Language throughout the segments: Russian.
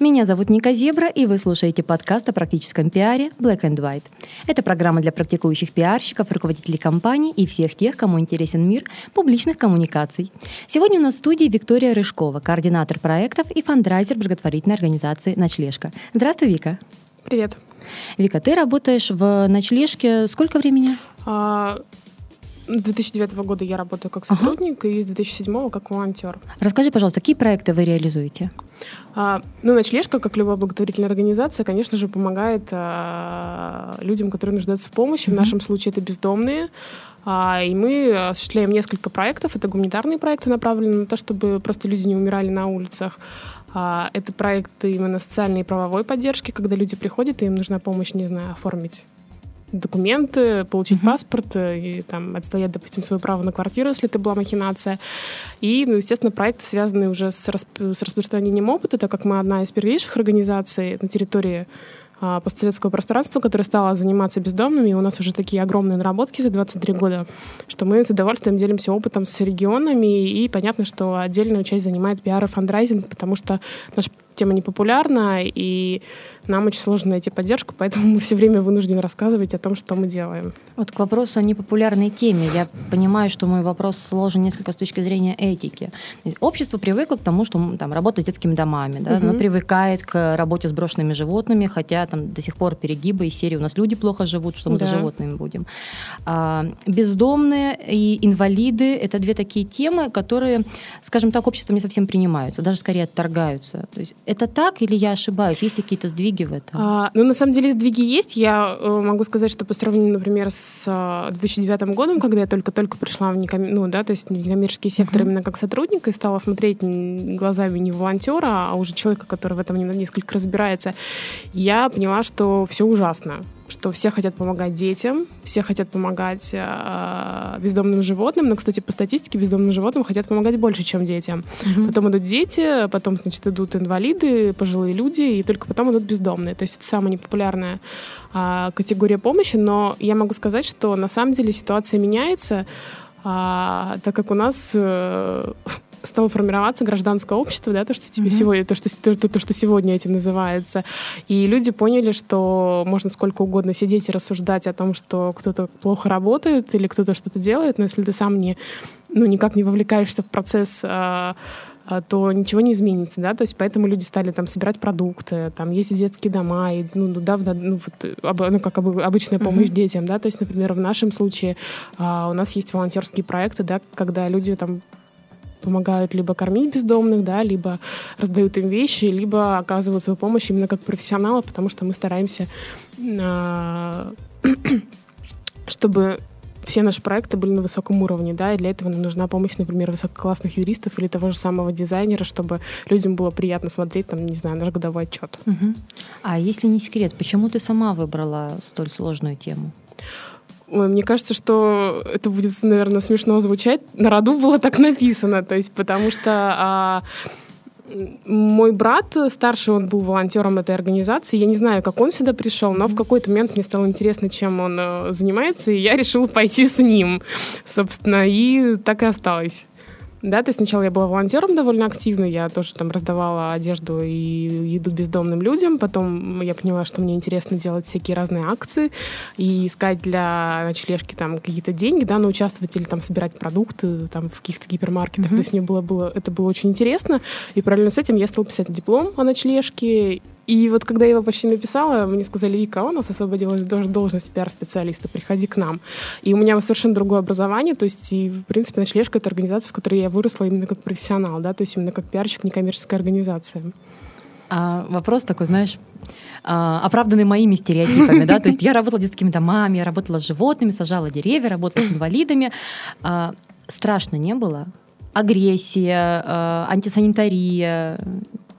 меня зовут Ника Зебра, и вы слушаете подкаст о практическом пиаре Black and White. Это программа для практикующих пиарщиков, руководителей компаний и всех тех, кому интересен мир публичных коммуникаций. Сегодня у нас в студии Виктория Рыжкова, координатор проектов и фандрайзер благотворительной организации «Ночлежка». Здравствуй, Вика. Привет. Вика, ты работаешь в «Ночлежке» сколько времени? А, с 2009 года я работаю как сотрудник, ага. и с 2007 как волонтер. Расскажи, пожалуйста, какие проекты вы реализуете? А, ну, ночлежка, как любая благотворительная организация, конечно же, помогает а, людям, которые нуждаются в помощи. Mm-hmm. В нашем случае это бездомные. А, и мы осуществляем несколько проектов. Это гуманитарные проекты, направленные на то, чтобы просто люди не умирали на улицах. А, это проекты именно социальной и правовой поддержки, когда люди приходят, и им нужна помощь, не знаю, оформить документы, получить mm-hmm. паспорт э, и там отстоять, допустим, свое право на квартиру, если это была махинация. И, ну, естественно, проекты, связанные уже с, расп- с распространением опыта, так как мы одна из первейших организаций на территории а, постсоветского пространства, которое стало заниматься бездомными. И у нас уже такие огромные наработки за 23 года, что мы с удовольствием делимся опытом с регионами. И понятно, что отдельную часть занимает пиар и фандрайзинг, потому что наша тема не популярна, и нам очень сложно найти поддержку, поэтому мы все время вынуждены рассказывать о том, что мы делаем. Вот к вопросу о непопулярной теме. Я понимаю, что мой вопрос сложен несколько с точки зрения этики. Общество привыкло к тому, что там, работает с детскими домами, да? оно привыкает к работе с брошенными животными, хотя там до сих пор перегибы и серии «У нас люди плохо живут, что мы да. за животными будем?». А, бездомные и инвалиды – это две такие темы, которые, скажем так, обществом не совсем принимаются, даже скорее отторгаются. То есть это так или я ошибаюсь? Есть какие-то сдвиги сдвиги в этом? А, ну, на самом деле, сдвиги есть. Я э, могу сказать, что по сравнению, например, с э, 2009 годом, когда я только-только пришла в, неком... ну, да, то есть в некоммерческий сектор uh-huh. именно как сотрудник и стала смотреть глазами не волонтера, а уже человека, который в этом несколько разбирается, я поняла, что все ужасно что все хотят помогать детям, все хотят помогать э, бездомным животным, но, кстати, по статистике бездомным животным хотят помогать больше, чем детям. Mm-hmm. Потом идут дети, потом, значит, идут инвалиды, пожилые люди, и только потом идут бездомные. То есть это самая непопулярная э, категория помощи, но я могу сказать, что на самом деле ситуация меняется, а, так как у нас э, стало формироваться гражданское общество, да, то, что тебе mm-hmm. сегодня, то что, то, то, что сегодня этим называется. И люди поняли, что можно сколько угодно сидеть и рассуждать о том, что кто-то плохо работает или кто-то что-то делает, но если ты сам не, ну, никак не вовлекаешься в процесс а, а, то ничего не изменится, да, то есть поэтому люди стали там собирать продукты, там в детские дома, и, ну, да, ну, вот, ну, как обычная помощь mm-hmm. детям, да, то есть, например, в нашем случае а, у нас есть волонтерские проекты, да, когда люди там помогают либо кормить бездомных, да, либо раздают им вещи, либо оказывают свою помощь именно как профессионалы, потому что мы стараемся, а, чтобы все наши проекты были на высоком уровне, да, и для этого нам нужна помощь, например, высококлассных юристов или того же самого дизайнера, чтобы людям было приятно смотреть, там, не знаю, наш годовой отчет. Угу. А если не секрет, почему ты сама выбрала столь сложную тему? Ой, мне кажется, что это будет, наверное, смешно звучать. На роду было так написано, то есть потому что а, мой брат старший, он был волонтером этой организации. Я не знаю, как он сюда пришел, но в какой-то момент мне стало интересно, чем он э, занимается, и я решила пойти с ним, собственно, и так и осталось. Да, то есть сначала я была волонтером довольно активно, я тоже там раздавала одежду и еду бездомным людям, потом я поняла, что мне интересно делать всякие разные акции и искать для ночлежки там какие-то деньги, да, на участвовать или там собирать продукты там в каких-то гипермаркетах, mm-hmm. то есть мне было, было, это было очень интересно, и параллельно с этим я стала писать диплом о ночлежке, и вот когда я его почти написала, мне сказали, Вика, у нас освободилась должность пиар-специалиста, приходи к нам. И у меня совершенно другое образование, то есть, и, в принципе, «Ночлежка» — это организация, в которой я выросла именно как профессионал, да, то есть именно как пиарщик некоммерческой организации. А вопрос такой, знаешь, а, оправданный моими стереотипами, да, то есть я работала детскими домами, я работала с животными, сажала деревья, работала с инвалидами. А, страшно не было? Агрессия, а, антисанитария,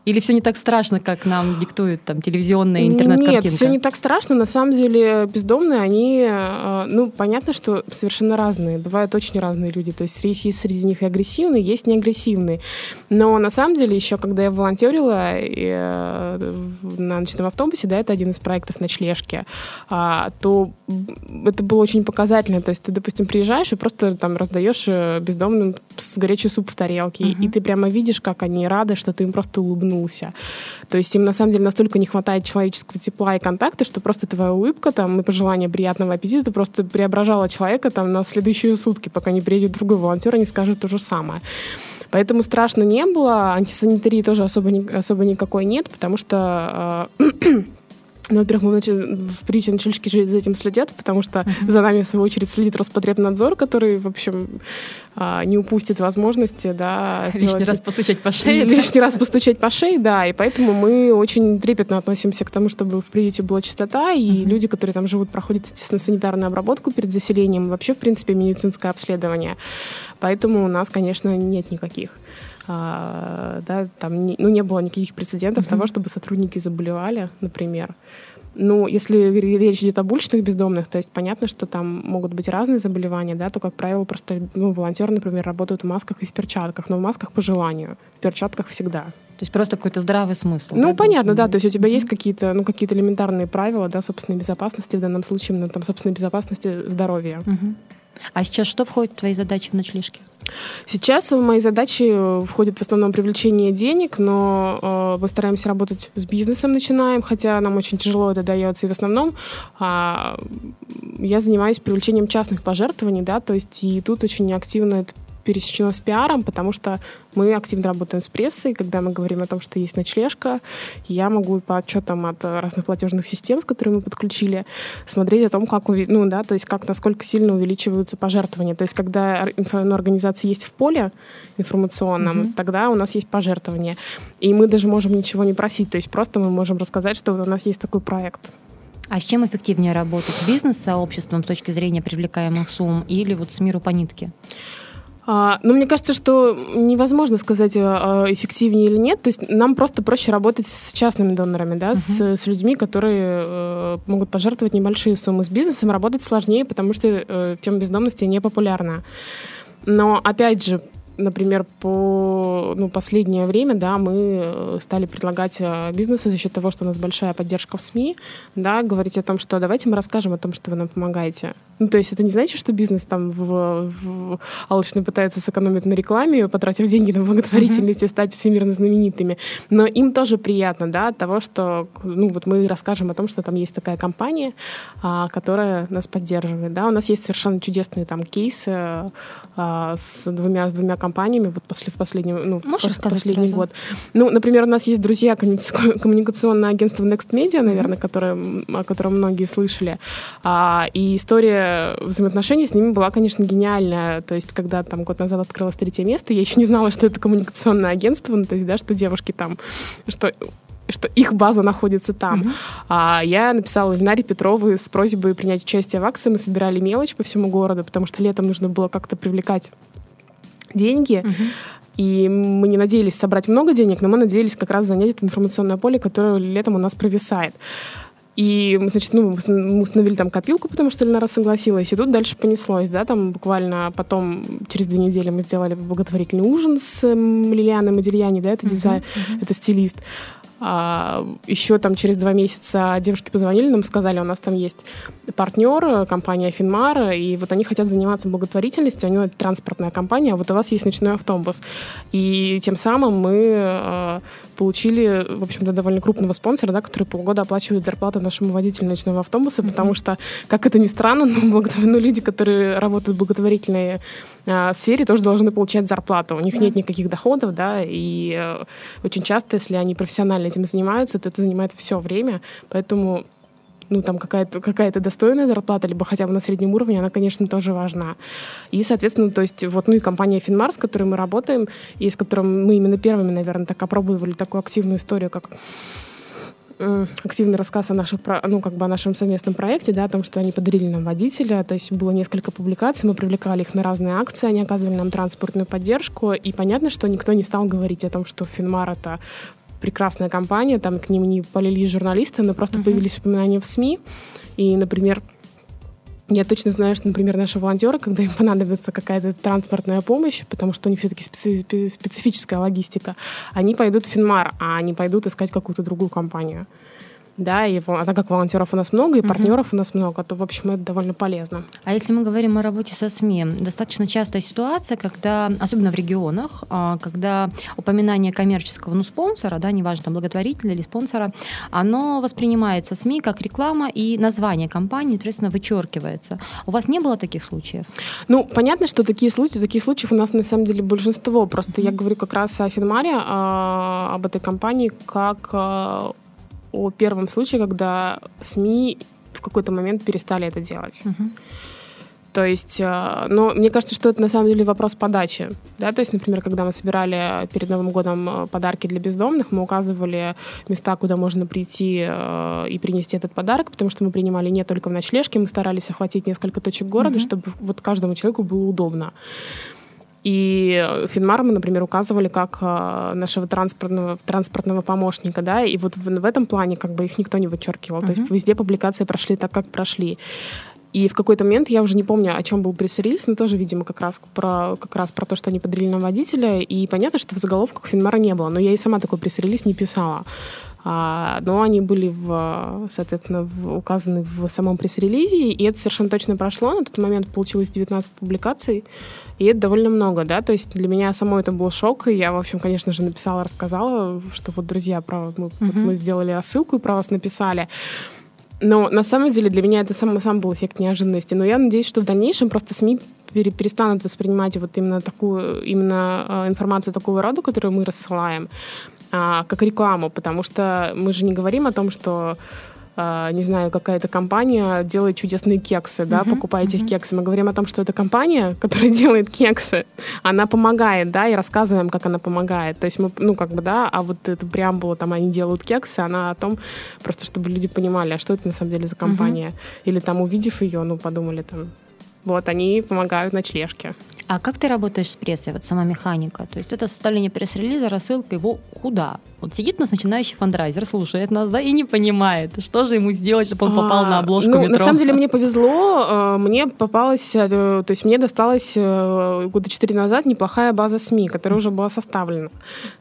Или все не так страшно, как нам диктует там телевизионная интернет-картинка? Нет, все не так страшно. На самом деле бездомные, они, э, ну, понятно, что совершенно разные. Бывают очень разные люди. То есть есть среди них и агрессивные, есть неагрессивные. Но на самом деле еще, когда я волонтерила э, на ночном автобусе, да, это один из проектов ночлежки, а, то это было очень показательно. То есть ты, допустим, приезжаешь и просто там раздаешь э, бездомным горячий суп в тарелке, uh-huh. и ты прямо видишь, как они рады, что ты им просто улыбнулся. То есть им на самом деле настолько не хватает человеческого тепла и контакта, что просто твоя улыбка там и пожелание приятного аппетита просто преображала человека там на следующие сутки, пока не приедет другой волонтер и не скажет то же самое. Поэтому страшно не было, антисанитарии тоже особо, особо никакой нет, потому что э, ну, во-первых, мы начали, в приюте начальнички же за этим следят, потому что uh-huh. за нами, в свою очередь, следит Роспотребнадзор, который, в общем, а, не упустит возможности, да. Лишний сделать... раз постучать по шее. Лишний раз постучать по шее, да. И поэтому мы очень трепетно относимся к тому, чтобы в приюте была чистота, и uh-huh. люди, которые там живут, проходят, естественно, санитарную обработку перед заселением, вообще, в принципе, медицинское обследование. Поэтому у нас, конечно, нет никаких да, там не, ну, не было никаких прецедентов mm-hmm. того, чтобы сотрудники заболевали, например. Ну, если речь идет об уличных бездомных, то есть понятно, что там могут быть разные заболевания, да, то, как правило, просто ну, волонтеры, например, работают в масках и в перчатках, но в масках по желанию, в перчатках всегда. То есть просто какой-то здравый смысл. Ну, да, понятно, да. То есть у тебя есть какие-то, ну, какие-то элементарные правила, да, собственной безопасности, в данном случае именно там собственной безопасности здоровья. Mm-hmm. А сейчас что входит в твои задачи в ночлежке? Сейчас в мои задачи входит в основном привлечение денег, но э, мы стараемся работать с бизнесом, начинаем, хотя нам очень тяжело это дается. И в основном э, я занимаюсь привлечением частных пожертвований, да, то есть и тут очень активно пересечено с пиаром, потому что мы активно работаем с прессой. Когда мы говорим о том, что есть ночлежка, я могу по отчетам от разных платежных систем, с которыми мы подключили, смотреть о том, как, ну, да, то есть как, насколько сильно увеличиваются пожертвования. То есть когда ну, организация есть в поле информационном, mm-hmm. тогда у нас есть пожертвования. И мы даже можем ничего не просить. То есть просто мы можем рассказать, что у нас есть такой проект. А с чем эффективнее работать? С бизнес-сообществом с точки зрения привлекаемых сумм или вот с миру по нитке? А, Но ну, мне кажется, что невозможно сказать, а, а, эффективнее или нет. То есть нам просто проще работать с частными донорами, да, uh-huh. с, с людьми, которые э, могут пожертвовать небольшие суммы. С бизнесом работать сложнее, потому что э, тема бездомности не популярна. Но опять же, например, по ну, последнее время, да, мы э, стали предлагать э, бизнесу за счет того, что у нас большая поддержка в СМИ, да, говорить о том, что давайте мы расскажем о том, что вы нам помогаете. Ну, то есть это не значит, что бизнес там в, в алчно пытается сэкономить на рекламе, потратив деньги на благотворительность mm-hmm. и стать всемирно знаменитыми, но им тоже приятно, да, от того, что, ну, вот мы расскажем о том, что там есть такая компания, а, которая нас поддерживает, да, у нас есть совершенно чудесные там кейсы а, с двумя, с двумя компаниями, компаниями вот после, в последний, ну, Можешь пос, последний сразу? год. Ну, например, у нас есть друзья коммуникационное агентство Next Media, наверное, mm-hmm. которое, о котором многие слышали. А, и история взаимоотношений с ними была, конечно, гениальная. То есть, когда там год назад открылось третье место, я еще не знала, что это коммуникационное агентство, ну, то есть, да, что девушки там, что что их база находится там. Mm-hmm. А я написала Ленаре Петровой с просьбой принять участие в акции. Мы собирали мелочь по всему городу, потому что летом нужно было как-то привлекать деньги. Угу. И мы не надеялись собрать много денег, но мы надеялись как раз занять это информационное поле, которое летом у нас провисает. И, значит, ну, мы установили там копилку, потому что Ленара согласилась, и тут дальше понеслось, да, там буквально потом, через две недели мы сделали благотворительный ужин с Лилианой Модельяни, да, это дизайн, uh-huh, uh-huh. это стилист. А, еще там через два месяца девушки позвонили нам, сказали, у нас там есть партнер, компания Финмар, и вот они хотят заниматься благотворительностью, у него транспортная компания, а вот у вас есть ночной автобус. И тем самым мы а, получили, в общем-то, довольно крупного спонсора, да, который полгода оплачивает зарплату нашему водителю ночного автобуса, mm-hmm. потому что, как это ни странно, но, ну, люди, которые работают в благотворительной э, сфере, тоже должны получать зарплату. У них нет никаких доходов, да, и э, очень часто, если они профессионально этим занимаются, то это занимает все время, поэтому ну, там какая-то какая достойная зарплата, либо хотя бы на среднем уровне, она, конечно, тоже важна. И, соответственно, то есть вот, ну и компания Финмар, с которой мы работаем, и с которой мы именно первыми, наверное, так опробовали такую активную историю, как активный рассказ о наших, ну, как бы о нашем совместном проекте, да, о том, что они подарили нам водителя, то есть было несколько публикаций, мы привлекали их на разные акции, они оказывали нам транспортную поддержку, и понятно, что никто не стал говорить о том, что Финмар — это прекрасная компания, там к ним не полились журналисты, но просто uh-huh. появились упоминания в СМИ. И, например, я точно знаю, что, например, наши волонтеры, когда им понадобится какая-то транспортная помощь, потому что у них все-таки специ- специфическая логистика, они пойдут в Финмар, а они пойдут искать какую-то другую компанию да, и а так как волонтеров у нас много, и партнеров uh-huh. у нас много, то, в общем, это довольно полезно. А если мы говорим о работе со СМИ, достаточно частая ситуация, когда, особенно в регионах, а, когда упоминание коммерческого, ну, спонсора, да, неважно, там, благотворителя или спонсора, оно воспринимается СМИ как реклама, и название компании, соответственно, вычеркивается. У вас не было таких случаев? Ну, понятно, что такие случаи, такие случаи у нас на самом деле большинство. Просто я говорю как раз о Финмаре, а, об этой компании, как о первом случае, когда СМИ в какой-то момент перестали это делать. Угу. То есть, э, но мне кажется, что это на самом деле вопрос подачи. Да? То есть, например, когда мы собирали перед Новым годом э, подарки для бездомных, мы указывали места, куда можно прийти э, и принести этот подарок, потому что мы принимали не только в ночлежке, мы старались охватить несколько точек города, mm-hmm. чтобы вот каждому человеку было удобно. И Финмар мы, например, указывали как э, нашего транспортного, транспортного помощника, да, и вот в, в этом плане как бы их никто не вычеркивал. Uh-huh. То есть везде публикации прошли так, как прошли. И в какой-то момент, я уже не помню, о чем был пресс-релиз, но тоже, видимо, как раз про, как раз про то, что они подарили нам водителя. И понятно, что в заголовках Финмара не было. Но я и сама такой пресс-релиз не писала. А, но они были, в, соответственно, в, указаны в самом пресс-релизе, и это совершенно точно прошло. На тот момент получилось 19 публикаций, и это довольно много, да, то есть для меня самой это был шок, и я, в общем, конечно же, написала, рассказала, что вот, друзья, про, мы, uh-huh. вот мы сделали рассылку и про вас написали. Но на самом деле для меня это сам, сам был эффект неожиданности. Но я надеюсь, что в дальнейшем просто СМИ перестанут воспринимать вот именно такую именно э, информацию такого рода, которую мы рассылаем, а, как рекламу, потому что мы же не говорим о том, что а, не знаю, какая-то компания делает чудесные кексы, да, uh-huh, покупаете uh-huh. их кексы. Мы говорим о том, что эта компания, которая делает кексы, она помогает, да, и рассказываем, как она помогает. То есть мы, ну, как бы, да, а вот это преамбула, там, они делают кексы, она о том, просто чтобы люди понимали, а что это на самом деле за компания. Uh-huh. Или там, увидев ее, ну, подумали там, вот, они помогают ночлежке. А как ты работаешь с прессой, вот сама механика? То есть это составление пресс-релиза, рассылка его куда? Вот сидит у нас начинающий фандрайзер, слушает нас, да, и не понимает, что же ему сделать, чтобы он попал а, на обложку ну, метро. На самом деле мне повезло, э, мне попалась, э, то есть мне досталась э, года четыре назад неплохая база СМИ, которая уже была составлена.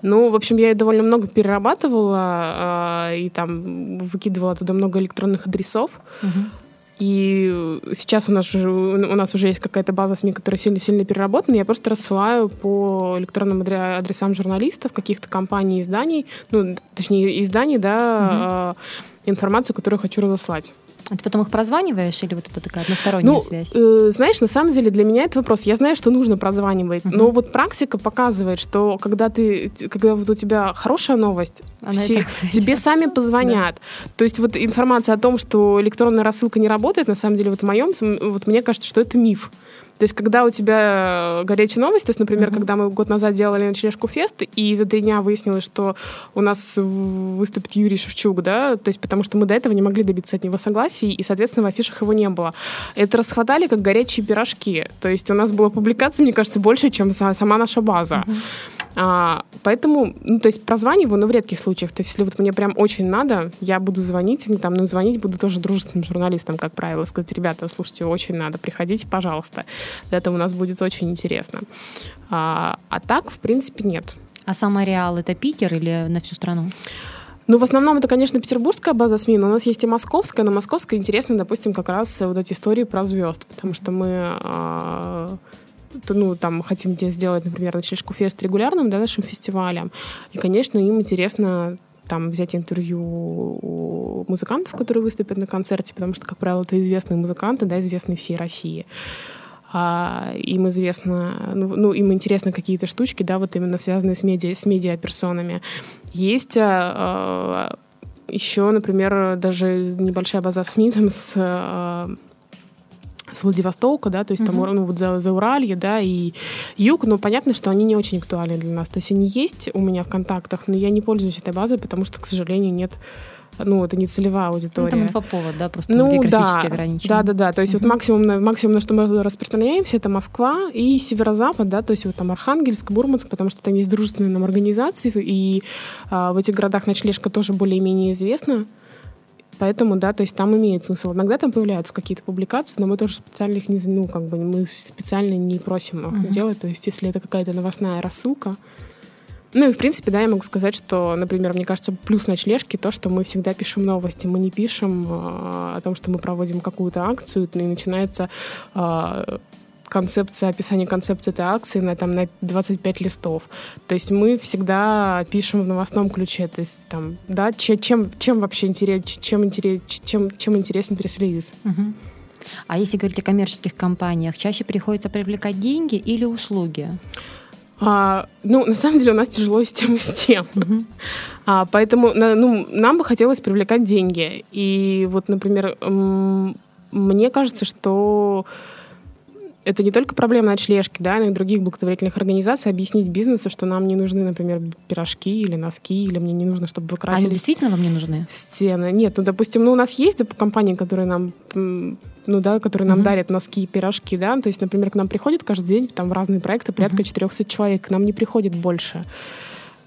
Ну, в общем, я ее довольно много перерабатывала и там выкидывала туда много электронных адресов. Угу. И сейчас у нас, уже, у нас уже есть какая-то база СМИ, которая сильно-сильно переработана. Я просто рассылаю по электронным адресам журналистов, каких-то компаний, изданий, ну, точнее, изданий, да, угу. информацию, которую хочу разослать. А ты потом их прозваниваешь или вот это такая односторонняя ну, связь? Э, знаешь, на самом деле для меня это вопрос. Я знаю, что нужно прозванивать, uh-huh. но вот практика показывает, что когда ты, когда вот у тебя хорошая новость, все, тебе сами позвонят. Да. То есть вот информация о том, что электронная рассылка не работает, на самом деле вот в моем, вот мне кажется, что это миф. То есть, когда у тебя горячая новость, то есть, например, mm-hmm. когда мы год назад делали ночлежку фест, и за три дня выяснилось, что у нас выступит Юрий Шевчук, да, то есть, потому что мы до этого не могли добиться от него согласия, и, соответственно, в афишах его не было. Это расхватали как горячие пирожки. То есть, у нас была публикация, мне кажется, больше, чем сама наша база. Mm-hmm. А, поэтому, ну, то есть прозваниваю, но в редких случаях. То есть если вот мне прям очень надо, я буду звонить, там, ну, звонить буду тоже дружественным журналистам, как правило, сказать, ребята, слушайте, очень надо, приходите, пожалуйста. Это у нас будет очень интересно. А, а так, в принципе, нет. А сам ареал это Питер или на всю страну? Ну, в основном это, конечно, петербургская база СМИ, но у нас есть и московская. Но московская интересна, допустим, как раз вот эти истории про звезд, потому что мы а, ну, там, хотим сделать, например, ночлежку фест регулярным, да, нашим фестивалем. И, конечно, им интересно там взять интервью у музыкантов, которые выступят на концерте, потому что, как правило, это известные музыканты, да, известные всей России. А, им известно, ну, ну, им интересны какие-то штучки, да, вот именно связанные с медиа, с медиаперсонами. Есть а, а еще, например, даже небольшая база СМИ там с а, с Владивостока, да, то есть mm-hmm. там ну, вот за, за Уралье, да, и юг, но понятно, что они не очень актуальны для нас. То есть они есть у меня в контактах, но я не пользуюсь этой базой, потому что, к сожалению, нет ну, это не целевая аудитория. Ну, там инфоповод, да, просто ну, географически да, ограничен. Да, да, да. То есть mm-hmm. вот максимум, максимум, на что мы распространяемся, это Москва и северо-запад, да, то есть вот там Архангельск, Бурманск, потому что там есть дружественные нам организации, и а, в этих городах ночлежка тоже более-менее известна. Поэтому, да, то есть там имеет смысл. Иногда там появляются какие-то публикации, но мы тоже специально их не, ну, как бы мы специально не просим их uh-huh. делать. То есть если это какая-то новостная рассылка, ну и, в принципе, да, я могу сказать, что, например, мне кажется, плюс ночлежки то, что мы всегда пишем новости. Мы не пишем э, о том, что мы проводим какую-то акцию, и начинается э, концепция, описание концепции этой акции на, там, на 25 листов. То есть мы всегда пишем в новостном ключе. То есть там, да, чем, чем вообще интерес, чем, чем, чем интересен пресс-релиз. А если говорить о коммерческих компаниях, чаще приходится привлекать деньги или услуги? А, ну, на самом деле у нас тяжело с тем и с тем. А, поэтому ну, нам бы хотелось привлекать деньги. И вот, например, мне кажется, что это не только проблема ночлежки, да, но и других благотворительных организаций объяснить бизнесу, что нам не нужны, например, пирожки или носки, или мне не нужно, чтобы вы красили... Они действительно вам не нужны? Стены. Нет, ну, допустим, ну, у нас есть компании, которые нам ну да, которые нам mm-hmm. дарят носки и пирожки, да, то есть, например, к нам приходит каждый день там в разные проекты порядка mm-hmm. 400 человек, к нам не приходит больше.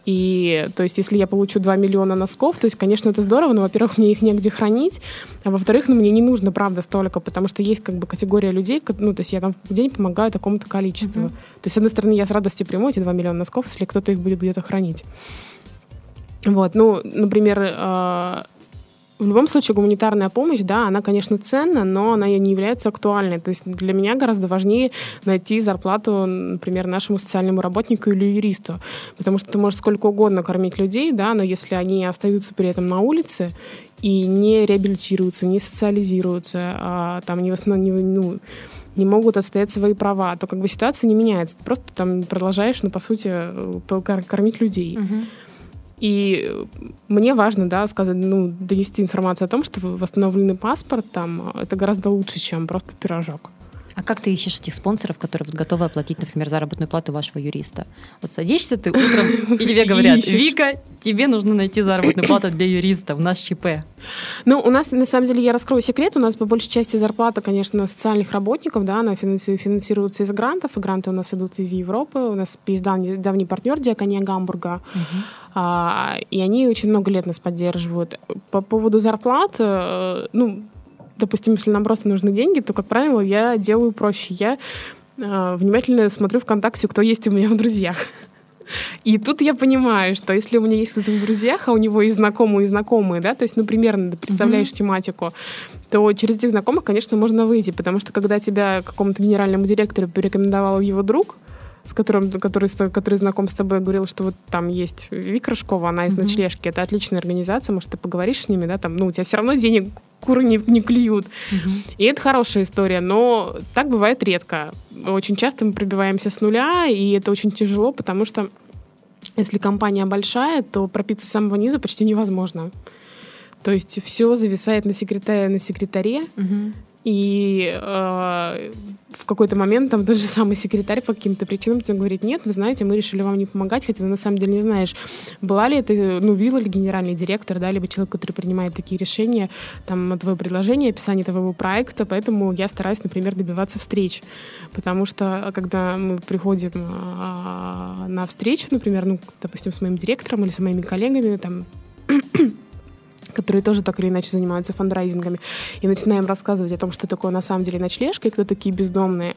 И, то есть, если я получу 2 миллиона носков, то есть, конечно, это здорово, но, во-первых, мне их негде хранить, а во-вторых, ну, мне не нужно, правда, столько, потому что есть как бы категория людей, ну, то есть, я там в день помогаю такому-то количеству. Uh-huh. То есть, с одной стороны, я с радостью приму эти 2 миллиона носков, если кто-то их будет где-то хранить. Вот, ну, например, э, в любом случае гуманитарная помощь, да, она, конечно, ценна, но она не является актуальной. То есть для меня гораздо важнее найти зарплату, например, нашему социальному работнику или юристу. Потому что ты можешь сколько угодно кормить людей, да, но если они остаются при этом на улице и не реабилитируются, не социализируются, а там не, не, ну, не могут отстоять свои права, то как бы ситуация не меняется. Ты просто там продолжаешь, ну, по сути, э, кормить людей. Uh-huh. И мне важно, да, сказать, ну, донести информацию о том, что восстановленный паспорт там это гораздо лучше, чем просто пирожок. А как ты ищешь этих спонсоров, которые вот готовы оплатить, например, заработную плату вашего юриста? Вот садишься ты утром, и тебе говорят, Вика, тебе нужно найти заработную плату для юриста, у нас ЧП. Ну, у нас, на самом деле, я раскрою секрет, у нас по большей части зарплата, конечно, социальных работников, да, она финансируется из грантов, и гранты у нас идут из Европы, у нас есть давний, давний партнер Диакония Гамбурга, угу. А, и они очень много лет нас поддерживают. По поводу зарплат, э, ну, допустим, если нам просто нужны деньги, то, как правило, я делаю проще. Я э, внимательно смотрю ВКонтакте, кто есть у меня в друзьях. И тут я понимаю, что если у меня есть кто-то в друзьях, а у него есть знакомые и знакомые, да, то есть, ну, примерно представляешь mm-hmm. тематику, то через этих знакомых, конечно, можно выйти, потому что когда тебя какому-то генеральному директору порекомендовал его друг, с которым, который, который знаком с тобой, говорил, что вот там есть Вика Рожкова, она из mm-hmm. ночлежки, это отличная организация, может, ты поговоришь с ними, да, там, ну, у тебя все равно денег куры не, не клюют. Mm-hmm. И это хорошая история, но так бывает редко. Очень часто мы пробиваемся с нуля, и это очень тяжело, потому что если компания большая, то пропиться с самого низа почти невозможно. То есть все зависает на секретаре, на секретаре, угу. И э, в какой-то момент там тот же самый секретарь по каким-то причинам тебе говорит, нет, вы знаете, мы решили вам не помогать, хотя ты на самом деле не знаешь, была ли это, ну, вилла ли генеральный директор, да, либо человек, который принимает такие решения, там, твое предложение, описание твоего проекта, поэтому я стараюсь, например, добиваться встреч, потому что когда мы приходим э, на встречу, например, ну, допустим, с моим директором или с моими коллегами, там, которые тоже так или иначе занимаются фандрайзингами, и начинаем рассказывать о том, что такое на самом деле ночлежка и кто такие бездомные,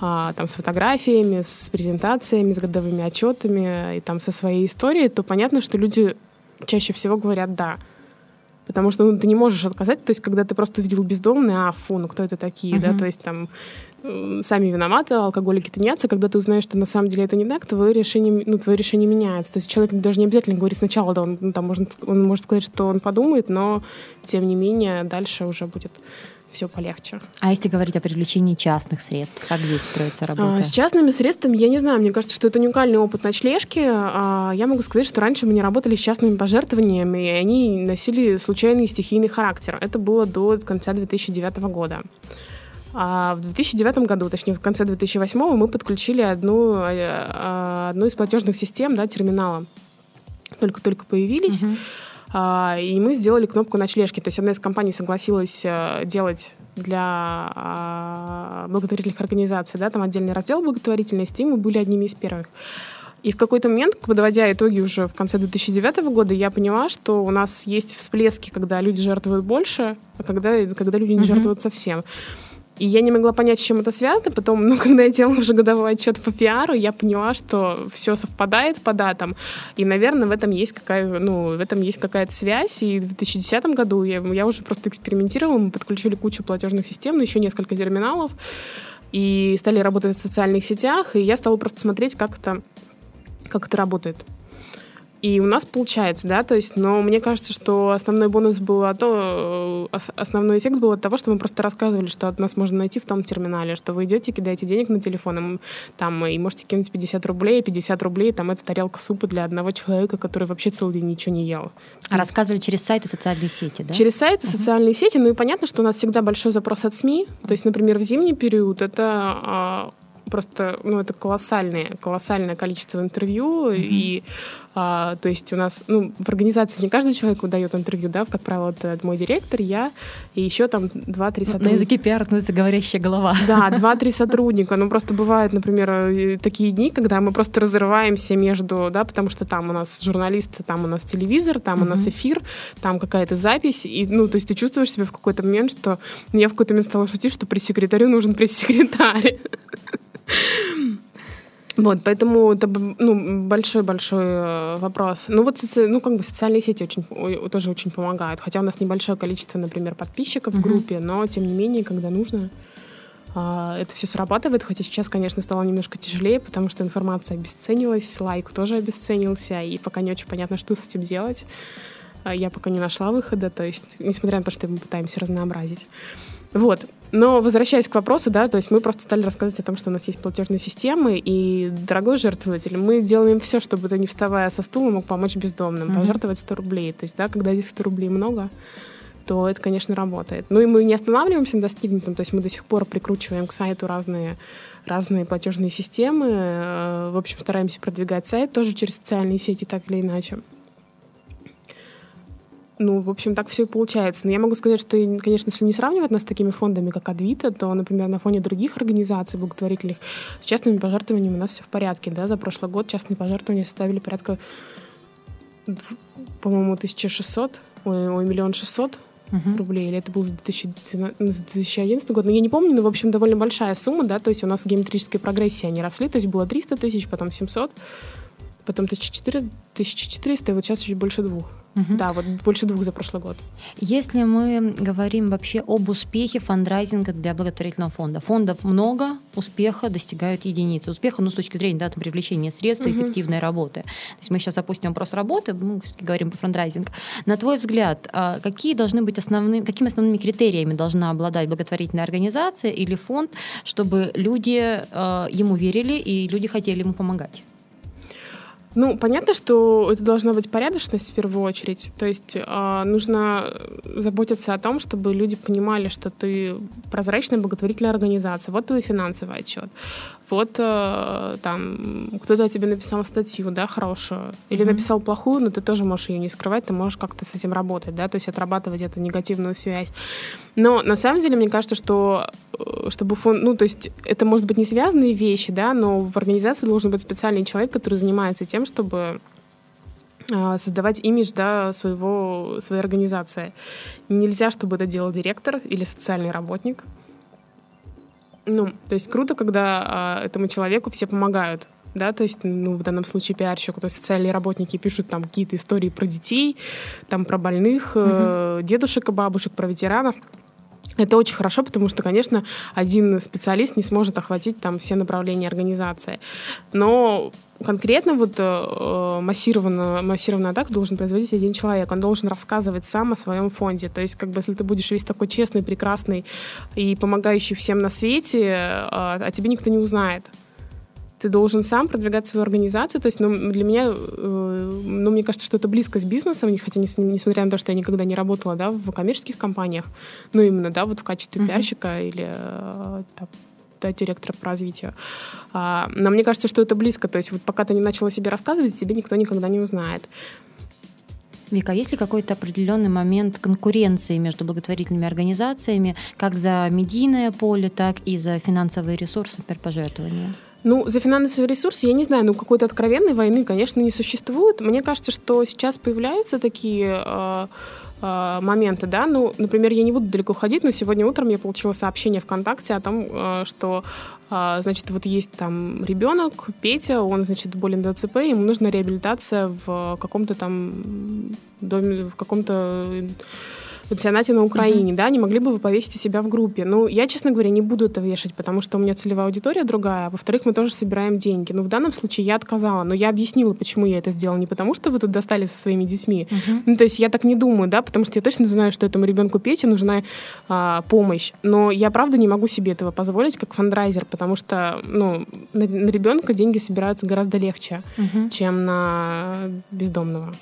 а, там с фотографиями, с презентациями, с годовыми отчетами и там со своей историей, то понятно, что люди чаще всего говорят «да». Потому что ну, ты не можешь отказать, то есть когда ты просто видел бездомные, а фу, ну кто это такие, uh-huh. да, то есть там сами виноваты, алкоголики тонятся, когда ты узнаешь, что на самом деле это не так, твое решение, ну, твое решение меняется. То есть человек даже не обязательно говорит сначала, да, он, ну, там, может, он может сказать, что он подумает, но тем не менее дальше уже будет все полегче. А если говорить о привлечении частных средств, как здесь строится работа? А, с частными средствами, я не знаю, мне кажется, что это уникальный опыт ночлежки. А, я могу сказать, что раньше мы не работали с частными пожертвованиями, и они носили случайный стихийный характер. Это было до конца 2009 года. А в 2009 году, точнее в конце 2008 мы подключили одну, э, одну из платежных систем, да, терминала. Только-только появились. А, и мы сделали кнопку ночлежки. То есть одна из компаний согласилась э, делать для а, благотворительных организаций, да, там отдельный раздел благотворительности, и мы были одними из первых. И в какой-то момент, подводя итоги уже в конце 2009 года, я поняла, что у нас есть всплески, когда люди жертвуют больше, а когда, когда люди не mm-hmm. жертвуют совсем. И я не могла понять, с чем это связано. Потом, ну, когда я делала уже годовой отчет по пиару, я поняла, что все совпадает по датам. И, наверное, в этом есть какая, ну, в этом есть какая-то связь. И в 2010 году я, я уже просто экспериментировала, мы подключили кучу платежных систем, еще несколько терминалов и стали работать в социальных сетях, и я стала просто смотреть, как это как это работает. И у нас получается, да, то есть, но мне кажется, что основной бонус был от того, э, основной эффект был от того, что мы просто рассказывали, что от нас можно найти в том терминале, что вы идете, кидаете денег на телефон, там, и можете кинуть 50 рублей, 50 рублей, там, это тарелка супа для одного человека, который вообще целый день ничего не ел. А рассказывали через сайты социальные сети, да? Через сайты, uh-huh. социальные сети, ну и понятно, что у нас всегда большой запрос от СМИ, то есть, например, в зимний период это а, просто, ну, это колоссальное, колоссальное количество интервью, mm-hmm. и, а, то есть у нас, ну, в организации не каждый человек выдает интервью, да, как правило, это мой директор, я, и еще там два-три сотрудника. На языке пиар это говорящая голова. Да, два-три сотрудника, ну, просто бывают, например, такие дни, когда мы просто разрываемся между, да, потому что там у нас журналисты, там у нас телевизор, там mm-hmm. у нас эфир, там какая-то запись, и, ну, то есть ты чувствуешь себя в какой-то момент, что я в какой-то момент стала шутить, что пресс-секретарю нужен пресс-секретарь. Вот, поэтому это ну, большой-большой э, вопрос. Ну вот, ну, как бы социальные сети очень, тоже очень помогают. Хотя у нас небольшое количество, например, подписчиков mm-hmm. в группе, но тем не менее, когда нужно, а, это все срабатывает. Хотя сейчас, конечно, стало немножко тяжелее, потому что информация обесценилась, лайк тоже обесценился, и пока не очень понятно, что с этим делать. А, я пока не нашла выхода, то есть, несмотря на то, что мы пытаемся разнообразить. Вот. Но возвращаясь к вопросу, да, то есть мы просто стали рассказывать о том, что у нас есть платежные системы, и, дорогой жертвователь, мы делаем все, чтобы ты, не вставая со стула, мог помочь бездомным, mm-hmm. пожертвовать 100 рублей. То есть, да, когда этих 100 рублей много, то это, конечно, работает. Ну и мы не останавливаемся на достигнутом, то есть мы до сих пор прикручиваем к сайту разные разные платежные системы. Э, в общем, стараемся продвигать сайт тоже через социальные сети, так или иначе. Ну, в общем, так все и получается. Но я могу сказать, что, конечно, если не сравнивать нас с такими фондами, как Адвита, то, например, на фоне других организаций благотворительных с частными пожертвованиями у нас все в порядке. Да? За прошлый год частные пожертвования составили порядка, по-моему, 1600, ой, ой миллион шестьсот uh-huh. рублей, или это был за 2012, 2011 год, но я не помню, но, в общем, довольно большая сумма, да, то есть у нас в геометрической прогрессии они росли, то есть было 300 тысяч, потом 700, потом 1400, 1400, и вот сейчас чуть больше двух. Угу. Да, вот больше двух за прошлый год. Если мы говорим вообще об успехе фандрайзинга для благотворительного фонда, фондов много, успеха достигают единицы. Успеха, ну, с точки зрения да, там, привлечения средств угу. эффективной работы. То есть мы сейчас опустим вопрос работы, мы говорим про фандрайзинг. На твой взгляд, а, какие должны быть основные, какими основными критериями должна обладать благотворительная организация или фонд, чтобы люди а, ему верили и люди хотели ему помогать? Ну, понятно, что это должна быть порядочность в первую очередь. То есть э, нужно заботиться о том, чтобы люди понимали, что ты прозрачная благотворительная организация. Вот твой финансовый отчет вот э, там кто-то тебе написал статью, да, хорошую, или mm-hmm. написал плохую, но ты тоже можешь ее не скрывать, ты можешь как-то с этим работать, да, то есть отрабатывать эту негативную связь. Но на самом деле мне кажется, что э, чтобы фонд, ну, то есть это может быть не связанные вещи, да, но в организации должен быть специальный человек, который занимается тем, чтобы э, создавать имидж да, своего, своей организации. Нельзя, чтобы это делал директор или социальный работник. Ну, то есть круто, когда а, этому человеку все помогают да, то есть, ну, в данном случае пиарщику, то есть социальные работники пишут там какие-то истории про детей, там про больных, mm-hmm. э, дедушек и бабушек, про ветеранов. Это очень хорошо, потому что, конечно, один специалист не сможет охватить там все направления организации. Но конкретно вот э, массированную, массированную атаку должен производить один человек. Он должен рассказывать сам о своем фонде. То есть, как бы, если ты будешь весь такой честный, прекрасный и помогающий всем на свете, э, о тебе никто не узнает ты должен сам продвигать свою организацию. То есть, ну, для меня, э, ну, мне кажется, что это близко с бизнесом, хотя, несмотря на то, что я никогда не работала, да, в коммерческих компаниях, ну, именно, да, вот в качестве mm-hmm. пиарщика или э, там, да, директора по развитию. А, но мне кажется, что это близко. То есть вот пока ты не начала себе рассказывать, тебе никто никогда не узнает. Вика, есть ли какой-то определенный момент конкуренции между благотворительными организациями, как за медийное поле, так и за финансовые ресурсы, например, пожертвования? Ну, за финансовый ресурс, я не знаю, ну, какой-то откровенной войны, конечно, не существует. Мне кажется, что сейчас появляются такие э, э, моменты, да, ну, например, я не буду далеко ходить, но сегодня утром я получила сообщение ВКонтакте о том, э, что, э, значит, вот есть там ребенок, Петя, он, значит, болен ДЦП, ему нужна реабилитация в каком-то там доме, в каком-то пансионате на Украине, mm-hmm. да, не могли бы вы повесить у себя в группе? Ну, я, честно говоря, не буду это вешать, потому что у меня целевая аудитория другая, а во-вторых, мы тоже собираем деньги. Но в данном случае я отказала, но я объяснила, почему я это сделала. Не потому, что вы тут достали со своими детьми. Mm-hmm. Ну, то есть я так не думаю, да, потому что я точно знаю, что этому ребенку Пете нужна а, помощь. Но я, правда, не могу себе этого позволить как фандрайзер, потому что, ну, на, на ребенка деньги собираются гораздо легче, mm-hmm. чем на бездомного.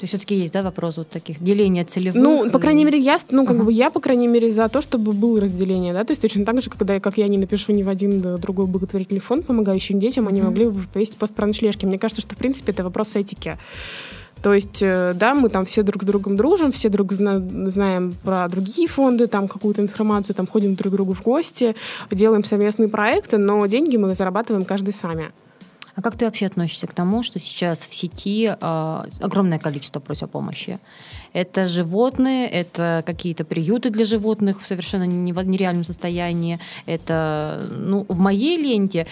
То есть все-таки есть, да, вопрос вот таких деления целевых? Ну, по крайней мере, я, ну, как uh-huh. бы я, по крайней мере, за то, чтобы было разделение, да, то есть точно так же, когда, как я не напишу ни в один другой благотворительный фонд, помогающий детям, они могли бы повесить пост про ночлежки. Мне кажется, что, в принципе, это вопрос этики. То есть, э, да, мы там все друг с другом дружим, все друг зна- знаем про другие фонды, там какую-то информацию, там ходим друг к другу в гости, делаем совместные проекты, но деньги мы зарабатываем каждый сами. А как ты вообще относишься к тому, что сейчас в сети э, огромное количество просьб о помощи? Это животные, это какие-то приюты для животных в совершенно нереальном состоянии. Это, ну, в моей ленте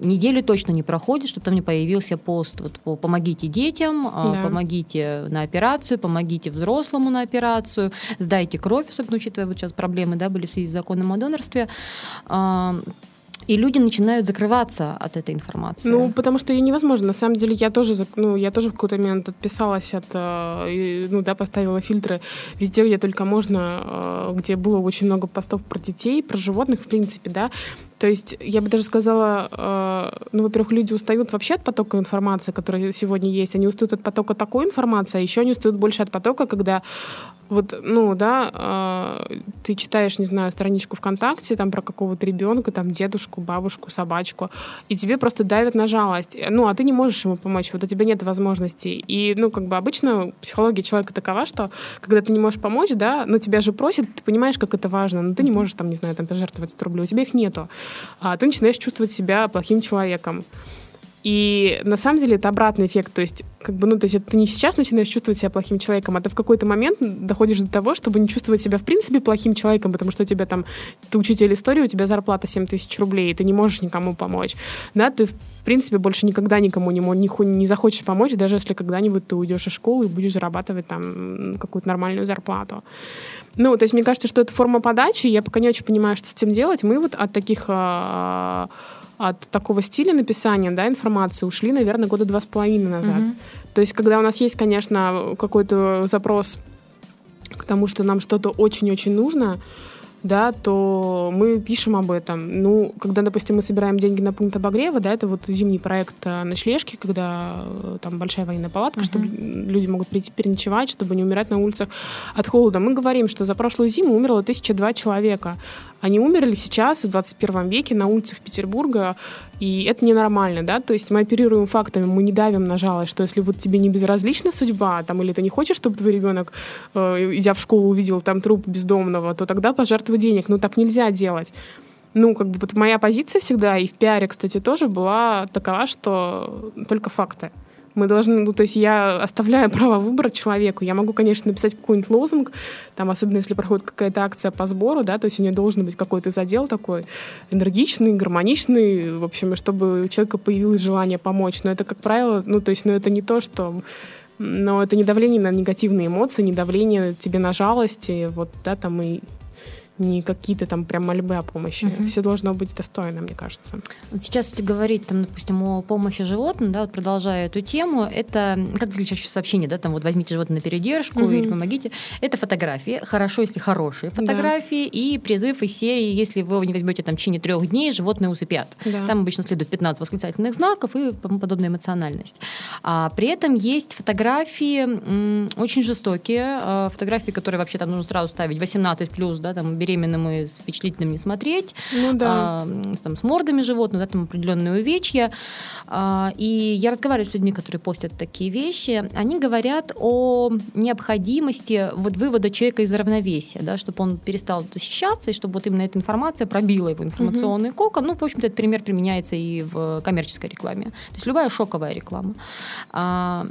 недели точно не проходит, чтобы там не появился пост вот, по «помогите детям», а, да. «помогите на операцию», «помогите взрослому на операцию», «сдайте кровь», особенно учитывая вот сейчас проблемы да, были в связи с законом о донорстве. И люди начинают закрываться от этой информации. Ну, потому что ее невозможно. На самом деле, я тоже, ну, я тоже в какой-то момент отписалась от, э, ну, да, поставила фильтры везде, где только можно, э, где было очень много постов про детей, про животных, в принципе, да. То есть я бы даже сказала, э, ну, во-первых, люди устают вообще от потока информации, которая сегодня есть. Они устают от потока такой информации, а еще они устают больше от потока, когда вот, ну, да, э, ты читаешь, не знаю, страничку ВКонтакте, там про какого-то ребенка, там дедушку, бабушку, собачку, и тебе просто давят на жалость. Ну, а ты не можешь ему помочь, вот у тебя нет возможностей. И, ну, как бы обычно психология человека такова, что когда ты не можешь помочь, да, но тебя же просят, ты понимаешь, как это важно, но ты не можешь там, не знаю, там пожертвовать 100 рублей, у тебя их нету. А ты начинаешь чувствовать себя плохим человеком. И на самом деле это обратный эффект. То есть, как бы, ну, то есть это ты не сейчас начинаешь чувствовать себя плохим человеком, а ты в какой-то момент доходишь до того, чтобы не чувствовать себя в принципе плохим человеком, потому что у тебя там, ты учитель истории, у тебя зарплата 7 тысяч рублей, и ты не можешь никому помочь. Да, ты в принципе больше никогда никому не, не, не захочешь помочь, даже если когда-нибудь ты уйдешь из школы и будешь зарабатывать там какую-то нормальную зарплату. Ну, то есть мне кажется, что это форма подачи, я пока не очень понимаю, что с этим делать. Мы вот от таких а, от такого стиля написания да, информации ушли, наверное, года два с половиной назад. Mm-hmm. То есть, когда у нас есть, конечно, какой-то запрос к тому, что нам что-то очень-очень нужно, да, то мы пишем об этом. Ну, когда, допустим, мы собираем деньги на пункт обогрева, да, это вот зимний проект э, ночлежки, когда э, там большая военная палатка, uh-huh. чтобы люди могут прийти переночевать, чтобы не умирать на улицах от холода. Мы говорим, что за прошлую зиму умерло 1002 человека. Они умерли сейчас, в 21 веке, на улицах Петербурга, и это ненормально, да, то есть мы оперируем фактами, мы не давим на жалость, что если вот тебе не безразлична судьба, там, или ты не хочешь, чтобы твой ребенок, э, идя в школу, увидел там труп бездомного, то тогда пожертвуй денег, но так нельзя делать. Ну, как бы вот моя позиция всегда, и в пиаре, кстати, тоже была такова, что только факты. Мы должны, ну, то есть я оставляю право выбора человеку. Я могу, конечно, написать какой-нибудь лозунг, там, особенно если проходит какая-то акция по сбору, да, то есть у нее должен быть какой-то задел такой энергичный, гармоничный, в общем, чтобы у человека появилось желание помочь. Но это, как правило, ну, то есть, ну, это не то, что но это не давление на негативные эмоции, не давление тебе на жалости, вот, да, там и не какие-то там прям мольбы о помощи. Mm-hmm. Все должно быть достойно, мне кажется. Вот сейчас, если говорить, там, допустим, о помощи животным, да, вот продолжая эту тему, это, как чаще сообщение, да, там вот возьмите животное на передержку mm-hmm. или помогите. Это фотографии, хорошо, если хорошие фотографии, да. и призыв из серии, если вы не возьмете там в течение трех дней, животные усыпят. Да. Там обычно следует 15 восклицательных знаков и подобная эмоциональность. А при этом есть фотографии м, очень жестокие, э, фотографии, которые вообще там нужно сразу ставить 18+, да, там, бери беременным и с впечатлительным не смотреть, Ну да. а, с, там, с мордами животных, да, там определенные увечья. А, и я разговариваю с людьми, которые постят такие вещи. Они говорят о необходимости вот вывода человека из равновесия, да, чтобы он перестал защищаться, и чтобы вот именно эта информация пробила его информационный кокон. Ну, в общем-то, этот пример применяется и в коммерческой рекламе. То есть любая шоковая реклама. А,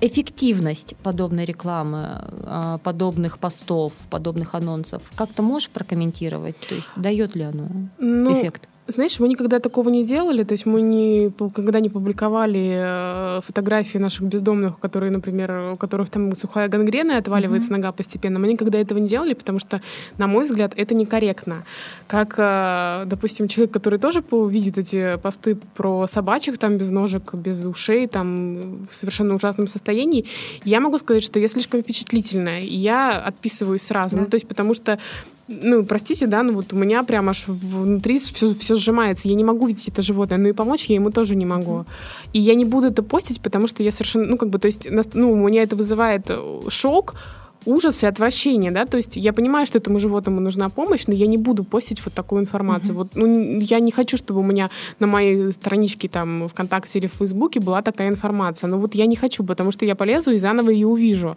эффективность подобной рекламы, а, подобных постов, подобных анонсов, как ты можешь прокомментировать? То есть дает ли оно Ну, эффект? Знаешь, мы никогда такого не делали, то есть мы не, когда не публиковали э, фотографии наших бездомных, которые, например, у которых там сухая гангрена и отваливается нога постепенно, мы никогда этого не делали, потому что, на мой взгляд, это некорректно. Как, э, допустим, человек, который тоже увидит эти посты про собачек там без ножек, без ушей, там в совершенно ужасном состоянии, я могу сказать, что я слишком впечатлительная, и я отписываюсь сразу. Да. Ну, то есть потому что ну, простите, да, ну вот у меня прям аж внутри все, все сжимается. Я не могу видеть это животное, но и помочь я ему тоже не могу. И я не буду это постить, потому что я совершенно, ну, как бы, то есть, ну, у меня это вызывает э, шок, ужас и отвращение, да, то есть я понимаю, что этому животному нужна помощь, но я не буду постить вот такую информацию. Вот, ну, я не хочу, чтобы у меня на моей страничке там ВКонтакте или в Фейсбуке была такая информация. Но вот я не хочу, потому что я полезу и заново ее увижу.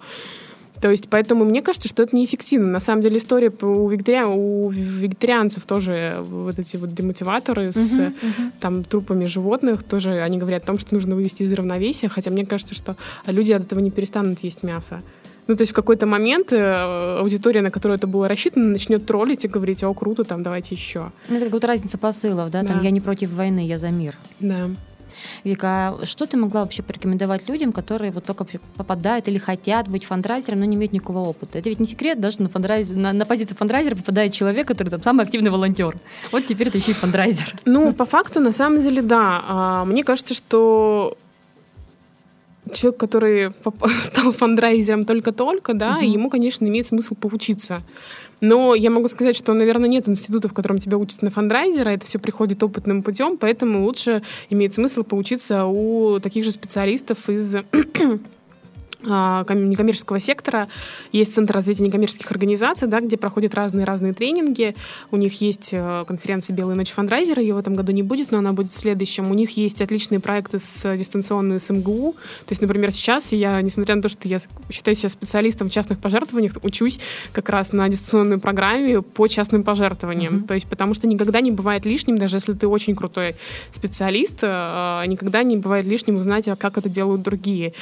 То есть, поэтому мне кажется, что это неэффективно. На самом деле история у, вегетариан- у вегетарианцев тоже вот эти вот демотиваторы с э, там трупами животных тоже они говорят о том, что нужно вывести из равновесия, хотя мне кажется, что люди от этого не перестанут есть мясо. Ну, то есть в какой-то момент э, аудитория, на которую это было рассчитано, начнет троллить и говорить, о, круто, там, давайте еще. Ну, это как будто разница посылов, да? Там Да. я не против войны, я за мир. Да. Вика, а что ты могла вообще порекомендовать людям, которые вот только попадают или хотят быть фандрайзером, но не имеют никакого опыта? Это ведь не секрет, да, что на, фандрайз... на, на позицию фандрайзера попадает человек, который там самый активный волонтер. Вот теперь ты еще и фандрайзер. Ну, по факту, на самом деле, да. А, Мне кажется, что человек, который стал фандрайзером только-только, да, Мгм. ему, конечно, имеет смысл поучиться. Но я могу сказать, что, наверное, нет института, в котором тебя учат на фандрайзера, это все приходит опытным путем, поэтому лучше имеет смысл поучиться у таких же специалистов из некоммерческого сектора. Есть Центр развития некоммерческих организаций, да, где проходят разные-разные тренинги. У них есть э, конференция «Белая ночь фандрайзера», ее в этом году не будет, но она будет в следующем. У них есть отличные проекты с э, дистанционные с МГУ. То есть, например, сейчас я, несмотря на то, что я считаю себя специалистом в частных пожертвованиях, учусь как раз на дистанционной программе по частным пожертвованиям. Мгм. То есть, потому что никогда не бывает лишним, даже если ты очень крутой специалист, э, никогда не бывает лишним узнать, а как это делают другие.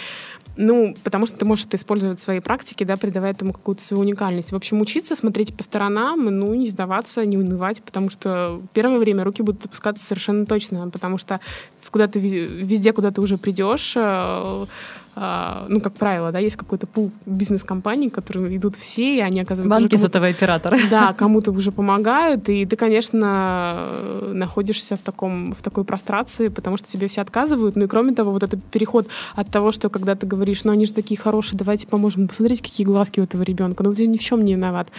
Ну, потому что ты можешь это использовать в своей практике, да, придавая этому какую-то свою уникальность. В общем, учиться, смотреть по сторонам, ну, не сдаваться, не унывать, потому что первое время руки будут опускаться совершенно точно, потому что куда ты везде, куда ты уже придешь, э, ну, как правило, да, есть какой-то пул бизнес-компаний, которые идут все, и они оказываются... Банки сотовый оператор. да, кому-то уже помогают, и ты, конечно, находишься в, таком, в такой прострации, потому что тебе все отказывают. Ну и кроме того, вот этот переход от того, что когда ты говоришь, ну они же такие хорошие, давайте поможем, посмотрите, какие глазки у этого ребенка, ну ты ни в чем не виноват.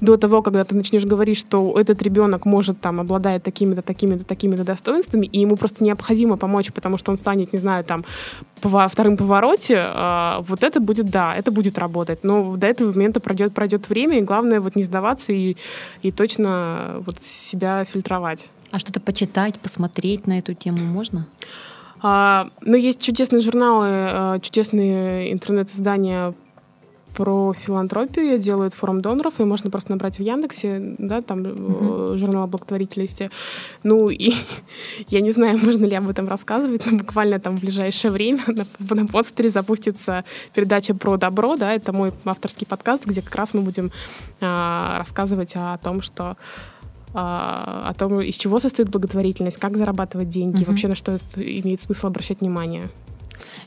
До того, когда ты начнешь говорить, что этот ребенок может там обладает такими-то, такими-то, такими-то достоинствами, и ему просто необходимо помочь, потому что он станет, не знаю, там, пова- вторым повороте, а, вот это будет, да, это будет работать. Но до этого момента пройдет, пройдет время, и главное вот не сдаваться и, и точно вот себя фильтровать. А что-то почитать, посмотреть на эту тему можно? А, ну, есть чудесные журналы, а, чудесные интернет-издания про филантропию делают форум доноров, и можно просто набрать в Яндексе, да, там э, журнал благотворительности. Ну, и я не знаю, можно ли об этом рассказывать, но буквально там в ближайшее время на, на подстере запустится передача про добро, да, это мой авторский подкаст, где как раз мы будем а, рассказывать о том, что а, о том, из чего состоит благотворительность, как зарабатывать деньги, Мгм. вообще на что это имеет смысл обращать внимание.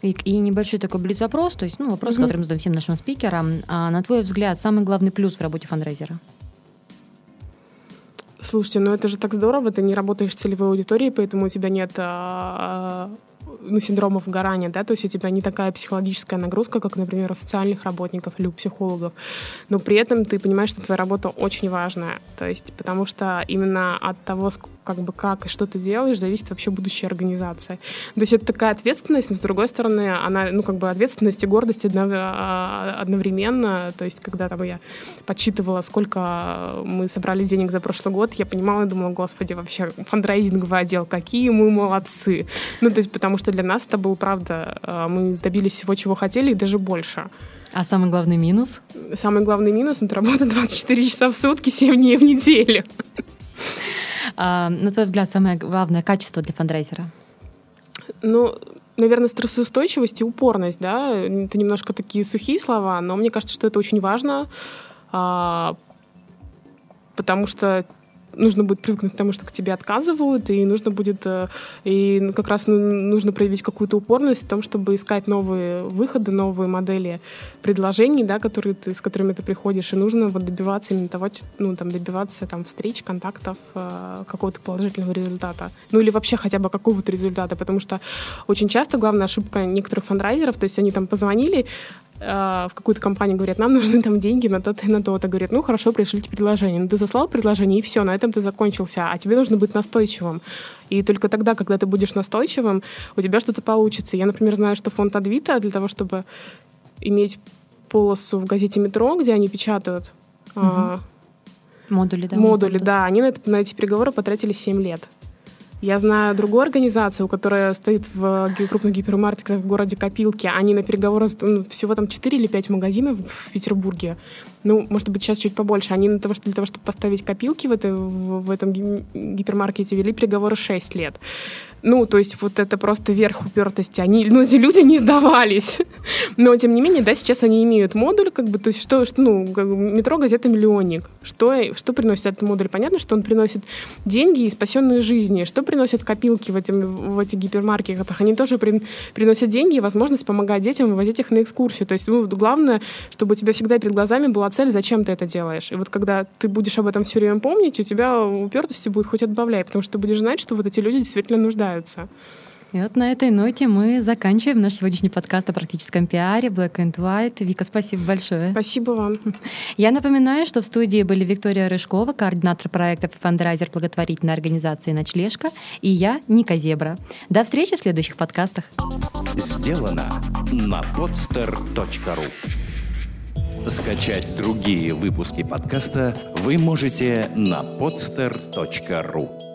Вик, и небольшой такой блиц-опрос, то есть, ну, вопрос, Мгм. который мы задаем всем нашим спикерам. А, на твой взгляд, самый главный плюс в работе фандрайзера? Слушайте, ну это же так здорово, ты не работаешь с целевой аудиторией, поэтому у тебя нет а, ну, синдрома выгорания, да, то есть у тебя не такая психологическая нагрузка, как, например, у социальных работников или у психологов, но при этом ты понимаешь, что твоя работа очень важная, то есть потому что именно от того, как бы как и что ты делаешь, зависит вообще будущая организация. То есть это такая ответственность, но с другой стороны, она, ну, как бы ответственность и гордость а, одновременно. То есть когда там я подсчитывала, сколько мы собрали денег за прошлый год, я понимала и думала, господи, вообще фандрайзинговый отдел, какие мы молодцы. Ну, то есть потому что для нас это был, правда, а, мы добились всего, чего хотели, и даже больше. А самый главный минус? Самый главный минус — это работа 24 часа в сутки, 7 дней в неделю. А, на твой взгляд, самое главное качество для фандрайзера? Ну, наверное, стрессоустойчивость и упорность, да, это немножко такие сухие слова, но мне кажется, что это очень важно, а, потому что нужно будет привыкнуть к тому, что к тебе отказывают, и нужно будет, э, и как раз нужно проявить какую-то упорность в том, чтобы искать новые выходы, новые модели предложений, да, которые ты, с которыми ты приходишь, и нужно вот добиваться именно того, ну, там, добиваться там встреч, контактов, э, какого-то положительного результата. Ну, или вообще хотя бы какого-то результата, потому что очень часто главная ошибка некоторых фандрайзеров, то есть они там позвонили, в какую-то компанию, говорят, нам нужны там деньги на то-то и на то-то. Говорят, ну хорошо, пришлите предложение. Ну ты заслал предложение, и все, на этом ты закончился. А тебе нужно быть настойчивым. И только тогда, когда ты будешь настойчивым, у тебя что-то получится. Я, например, знаю, что фонд Адвита для того, чтобы иметь полосу в газете «Метро», где они печатают угу. а, модули, да? Модули, да. Они на, это, на эти переговоры потратили 7 лет. Я знаю другую организацию, которая стоит в крупных гипермаркетах в городе Копилки. Они на переговоры ну, всего там 4 или 5 магазинов в Петербурге. Ну, может быть, сейчас чуть побольше. Они для того, что, для того чтобы поставить копилки в, это, в, в этом гипермаркете, вели переговоры 6 лет. Ну, то есть вот это просто верх упертости. Они, ну, эти люди не сдавались. Но, тем не менее, да, сейчас они имеют модуль, как бы, то есть что, что ну, метро, газета «Миллионник». Что, что приносит этот модуль? Понятно, что он приносит деньги и спасенные жизни. Что приносят копилки в, этим, в этих гипермаркетах? Они тоже при, приносят деньги и возможность помогать детям вывозить их на экскурсию. То есть ну, главное, чтобы у тебя всегда перед глазами была цель, зачем ты это делаешь. И вот когда ты будешь об этом все время помнить, у тебя упертости будет хоть отбавляй, потому что ты будешь знать, что вот эти люди действительно нуждаются нуждаются. И вот на этой ноте мы заканчиваем наш сегодняшний подкаст о практическом пиаре Black and White. Вика, спасибо большое. Спасибо вам. Я напоминаю, что в студии были Виктория Рыжкова, координатор проектов и фандрайзер благотворительной организации «Ночлежка», и я, Ника Зебра. До встречи в следующих подкастах. Сделано на podster.ru Скачать другие выпуски подкаста вы можете на podster.ru